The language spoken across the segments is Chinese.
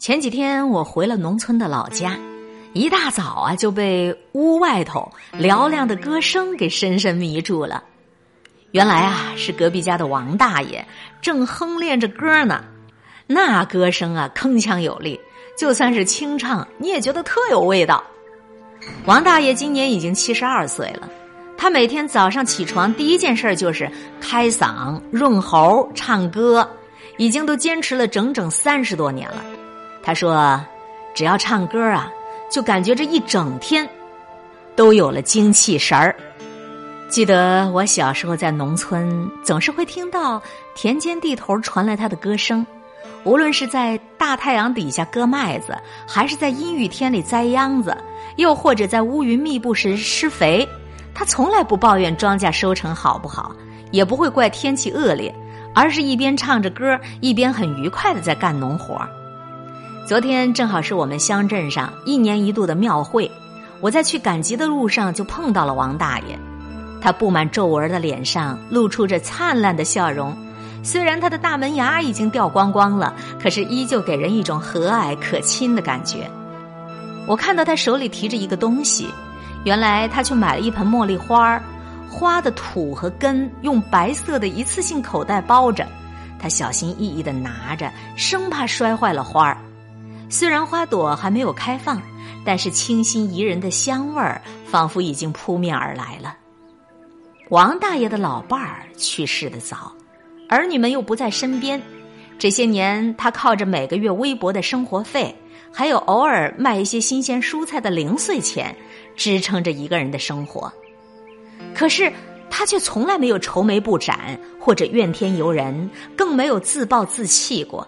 前几天我回了农村的老家，一大早啊就被屋外头嘹亮的歌声给深深迷住了。原来啊是隔壁家的王大爷正哼练着歌呢，那歌声啊铿锵有力，就算是清唱你也觉得特有味道。王大爷今年已经七十二岁了，他每天早上起床第一件事就是开嗓润喉唱歌，已经都坚持了整整三十多年了。他说：“只要唱歌啊，就感觉这一整天都有了精气神儿。”记得我小时候在农村，总是会听到田间地头传来他的歌声，无论是在大太阳底下割麦子，还是在阴雨天里栽秧子，又或者在乌云密布时施肥，他从来不抱怨庄稼收成好不好，也不会怪天气恶劣，而是一边唱着歌，一边很愉快的在干农活儿。昨天正好是我们乡镇上一年一度的庙会，我在去赶集的路上就碰到了王大爷。他布满皱纹的脸上露出着灿烂的笑容，虽然他的大门牙已经掉光光了，可是依旧给人一种和蔼可亲的感觉。我看到他手里提着一个东西，原来他去买了一盆茉莉花儿花的土和根用白色的一次性口袋包着，他小心翼翼的拿着，生怕摔坏了花儿。虽然花朵还没有开放，但是清新宜人的香味儿仿佛已经扑面而来了。王大爷的老伴儿去世的早，儿女们又不在身边，这些年他靠着每个月微薄的生活费，还有偶尔卖一些新鲜蔬菜的零碎钱，支撑着一个人的生活。可是他却从来没有愁眉不展，或者怨天尤人，更没有自暴自弃过。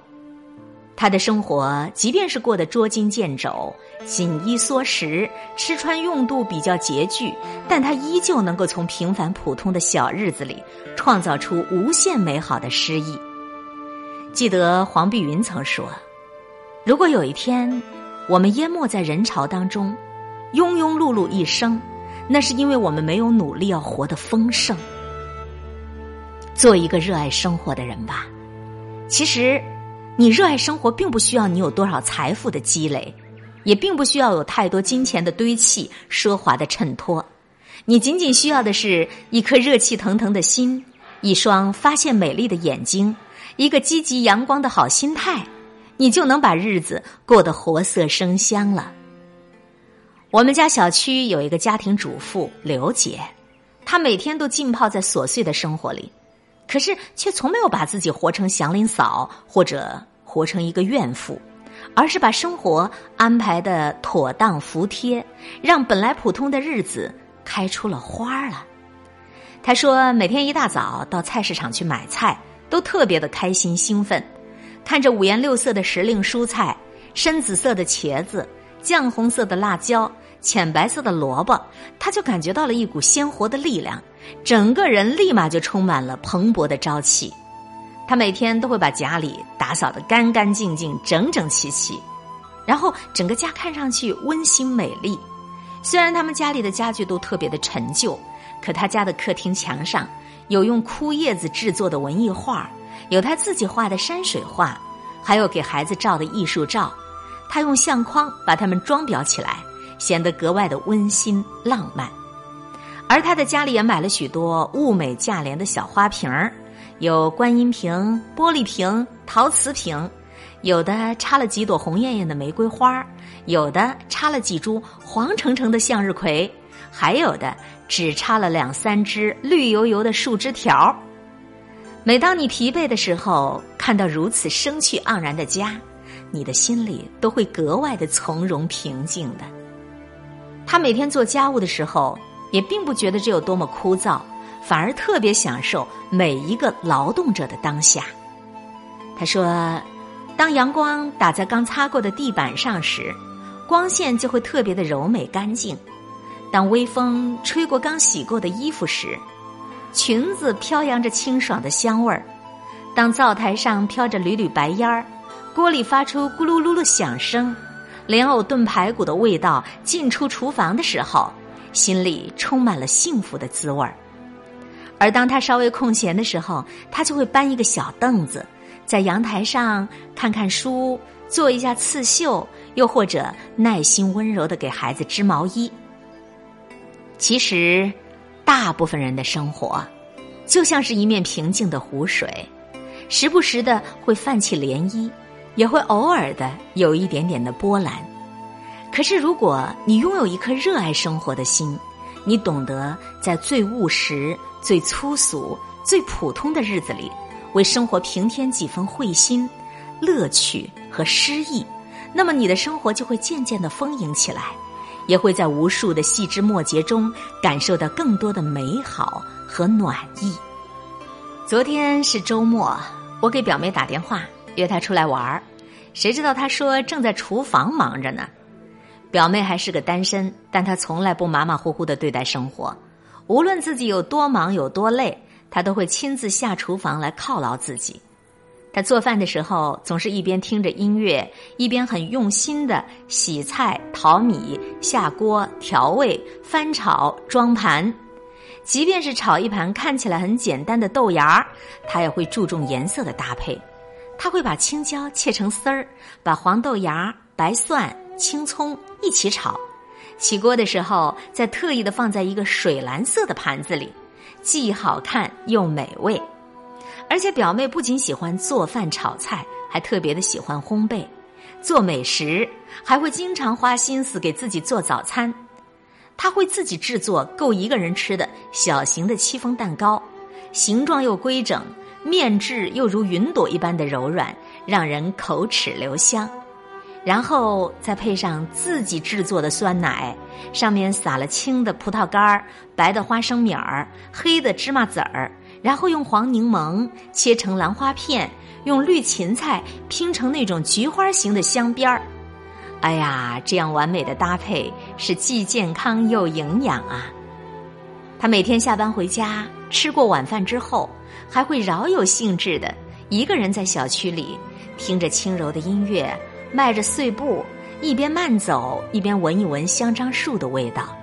他的生活，即便是过得捉襟见肘、紧衣缩食、吃穿用度比较拮据，但他依旧能够从平凡普通的小日子里创造出无限美好的诗意。记得黄碧云曾说：“如果有一天我们淹没在人潮当中，庸庸碌碌一生，那是因为我们没有努力要活得丰盛。做一个热爱生活的人吧。其实。”你热爱生活，并不需要你有多少财富的积累，也并不需要有太多金钱的堆砌、奢华的衬托。你仅仅需要的是一颗热气腾腾的心，一双发现美丽的眼睛，一个积极阳光的好心态，你就能把日子过得活色生香了。我们家小区有一个家庭主妇刘姐，她每天都浸泡在琐碎的生活里。可是，却从没有把自己活成祥林嫂，或者活成一个怨妇，而是把生活安排的妥当服帖，让本来普通的日子开出了花儿了。他说，每天一大早到菜市场去买菜，都特别的开心兴奋，看着五颜六色的时令蔬菜，深紫色的茄子，酱红色的辣椒。浅白色的萝卜，他就感觉到了一股鲜活的力量，整个人立马就充满了蓬勃的朝气。他每天都会把家里打扫得干干净净、整整齐齐，然后整个家看上去温馨美丽。虽然他们家里的家具都特别的陈旧，可他家的客厅墙上有用枯叶子制作的文艺画，有他自己画的山水画，还有给孩子照的艺术照。他用相框把它们装裱起来。显得格外的温馨浪漫，而他的家里也买了许多物美价廉的小花瓶儿，有观音瓶、玻璃瓶、陶瓷瓶，有的插了几朵红艳艳的玫瑰花，有的插了几株黄澄澄的向日葵，还有的只插了两三枝绿油油的树枝条。每当你疲惫的时候，看到如此生气盎然的家，你的心里都会格外的从容平静的。他每天做家务的时候，也并不觉得这有多么枯燥，反而特别享受每一个劳动者的当下。他说：“当阳光打在刚擦过的地板上时，光线就会特别的柔美干净；当微风吹过刚洗过的衣服时，裙子飘扬着清爽的香味儿；当灶台上飘着缕缕白烟儿，锅里发出咕噜噜的响声。”莲藕炖排骨的味道进出厨房的时候，心里充满了幸福的滋味儿。而当他稍微空闲的时候，他就会搬一个小凳子，在阳台上看看书，做一下刺绣，又或者耐心温柔的给孩子织毛衣。其实，大部分人的生活就像是一面平静的湖水，时不时的会泛起涟漪，也会偶尔的有一点点的波澜。可是，如果你拥有一颗热爱生活的心，你懂得在最务实、最粗俗、最普通的日子里，为生活平添几分慧心、乐趣和诗意，那么你的生活就会渐渐的丰盈起来，也会在无数的细枝末节中感受到更多的美好和暖意。昨天是周末，我给表妹打电话约她出来玩儿，谁知道她说正在厨房忙着呢。表妹还是个单身，但她从来不马马虎虎的对待生活。无论自己有多忙有多累，她都会亲自下厨房来犒劳自己。她做饭的时候，总是一边听着音乐，一边很用心的洗菜、淘米、下锅、调味、翻炒、装盘。即便是炒一盘看起来很简单的豆芽儿，她也会注重颜色的搭配。他会把青椒切成丝儿，把黄豆芽、白蒜。青葱一起炒，起锅的时候再特意的放在一个水蓝色的盘子里，既好看又美味。而且表妹不仅喜欢做饭炒菜，还特别的喜欢烘焙、做美食，还会经常花心思给自己做早餐。她会自己制作够一个人吃的小型的戚风蛋糕，形状又规整，面质又如云朵一般的柔软，让人口齿留香。然后再配上自己制作的酸奶，上面撒了青的葡萄干儿、白的花生米儿、黑的芝麻籽儿，然后用黄柠檬切成兰花片，用绿芹菜拼成那种菊花形的镶边儿。哎呀，这样完美的搭配是既健康又营养啊！他每天下班回家，吃过晚饭之后，还会饶有兴致的一个人在小区里听着轻柔的音乐。迈着碎步，一边慢走，一边闻一闻香樟树的味道，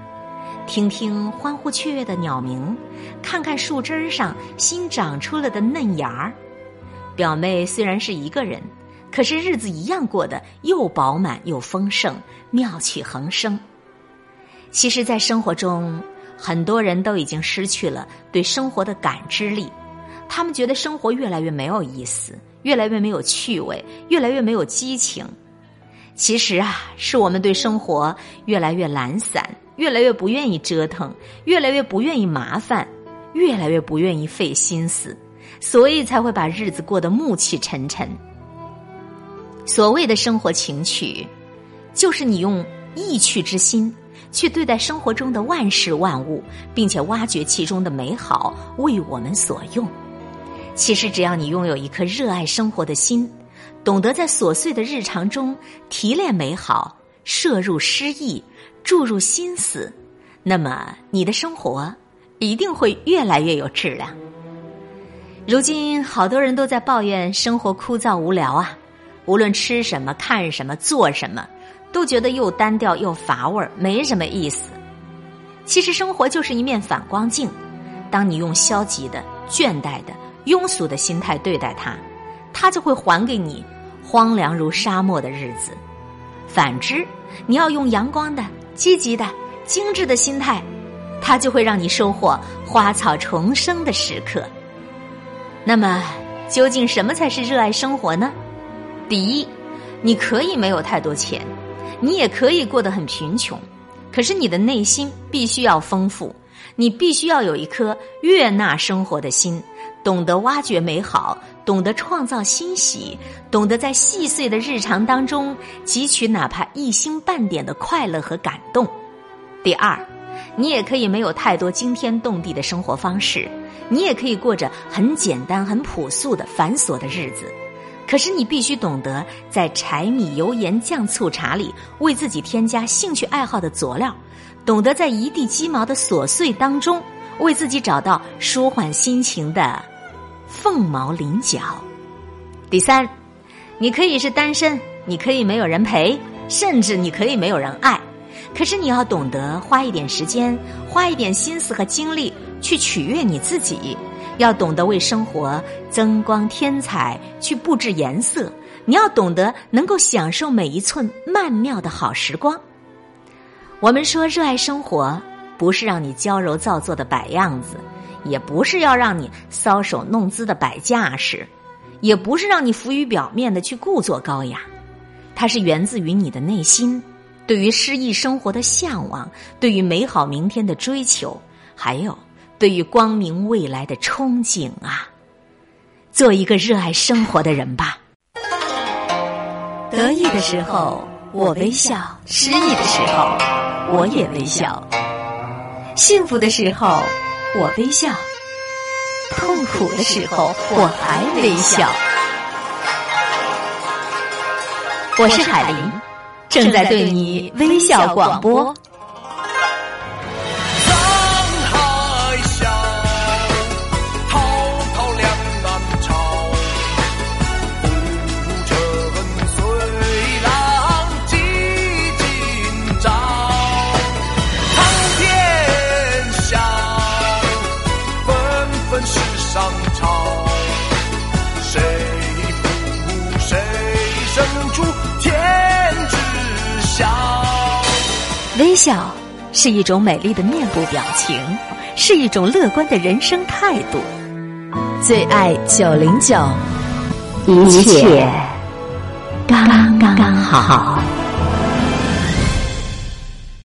听听欢呼雀跃的鸟鸣，看看树枝上新长出了的嫩芽儿。表妹虽然是一个人，可是日子一样过得又饱满又丰盛，妙趣横生。其实，在生活中，很多人都已经失去了对生活的感知力，他们觉得生活越来越没有意思。越来越没有趣味，越来越没有激情。其实啊，是我们对生活越来越懒散，越来越不愿意折腾，越来越不愿意麻烦，越来越不愿意费心思，所以才会把日子过得暮气沉沉。所谓的生活情趣，就是你用意趣之心去对待生活中的万事万物，并且挖掘其中的美好，为我们所用。其实，只要你拥有一颗热爱生活的心，懂得在琐碎的日常中提炼美好、摄入诗意、注入心思，那么你的生活一定会越来越有质量。如今，好多人都在抱怨生活枯燥无聊啊，无论吃什么、看什么、做什么，都觉得又单调又乏味儿，没什么意思。其实，生活就是一面反光镜，当你用消极的、倦怠的。庸俗的心态对待它，它就会还给你荒凉如沙漠的日子；反之，你要用阳光的、积极的、精致的心态，它就会让你收获花草重生的时刻。那么，究竟什么才是热爱生活呢？第一，你可以没有太多钱，你也可以过得很贫穷，可是你的内心必须要丰富，你必须要有一颗悦纳生活的心。懂得挖掘美好，懂得创造欣喜，懂得在细碎的日常当中汲取哪怕一星半点的快乐和感动。第二，你也可以没有太多惊天动地的生活方式，你也可以过着很简单、很朴素的繁琐的日子。可是你必须懂得在柴米油盐酱醋茶里为自己添加兴趣爱好的佐料，懂得在一地鸡毛的琐碎当中。为自己找到舒缓心情的凤毛麟角。第三，你可以是单身，你可以没有人陪，甚至你可以没有人爱。可是你要懂得花一点时间，花一点心思和精力去取悦你自己，要懂得为生活增光添彩，去布置颜色。你要懂得能够享受每一寸曼妙的好时光。我们说热爱生活，不是让你娇柔造作的摆样子，也不是要让你搔首弄姿的摆架势，也不是让你浮于表面的去故作高雅。它是源自于你的内心，对于诗意生活的向往，对于美好明天的追求，还有对于光明未来的憧憬啊！做一个热爱生活的人吧。得意的时候我微笑，失意的时候我也微笑；幸福的时候我微笑，痛苦的时候我还微笑。我是海林，正在对你微笑广播。笑是一种美丽的面部表情，是一种乐观的人生态度。最爱九零九，一切刚刚好。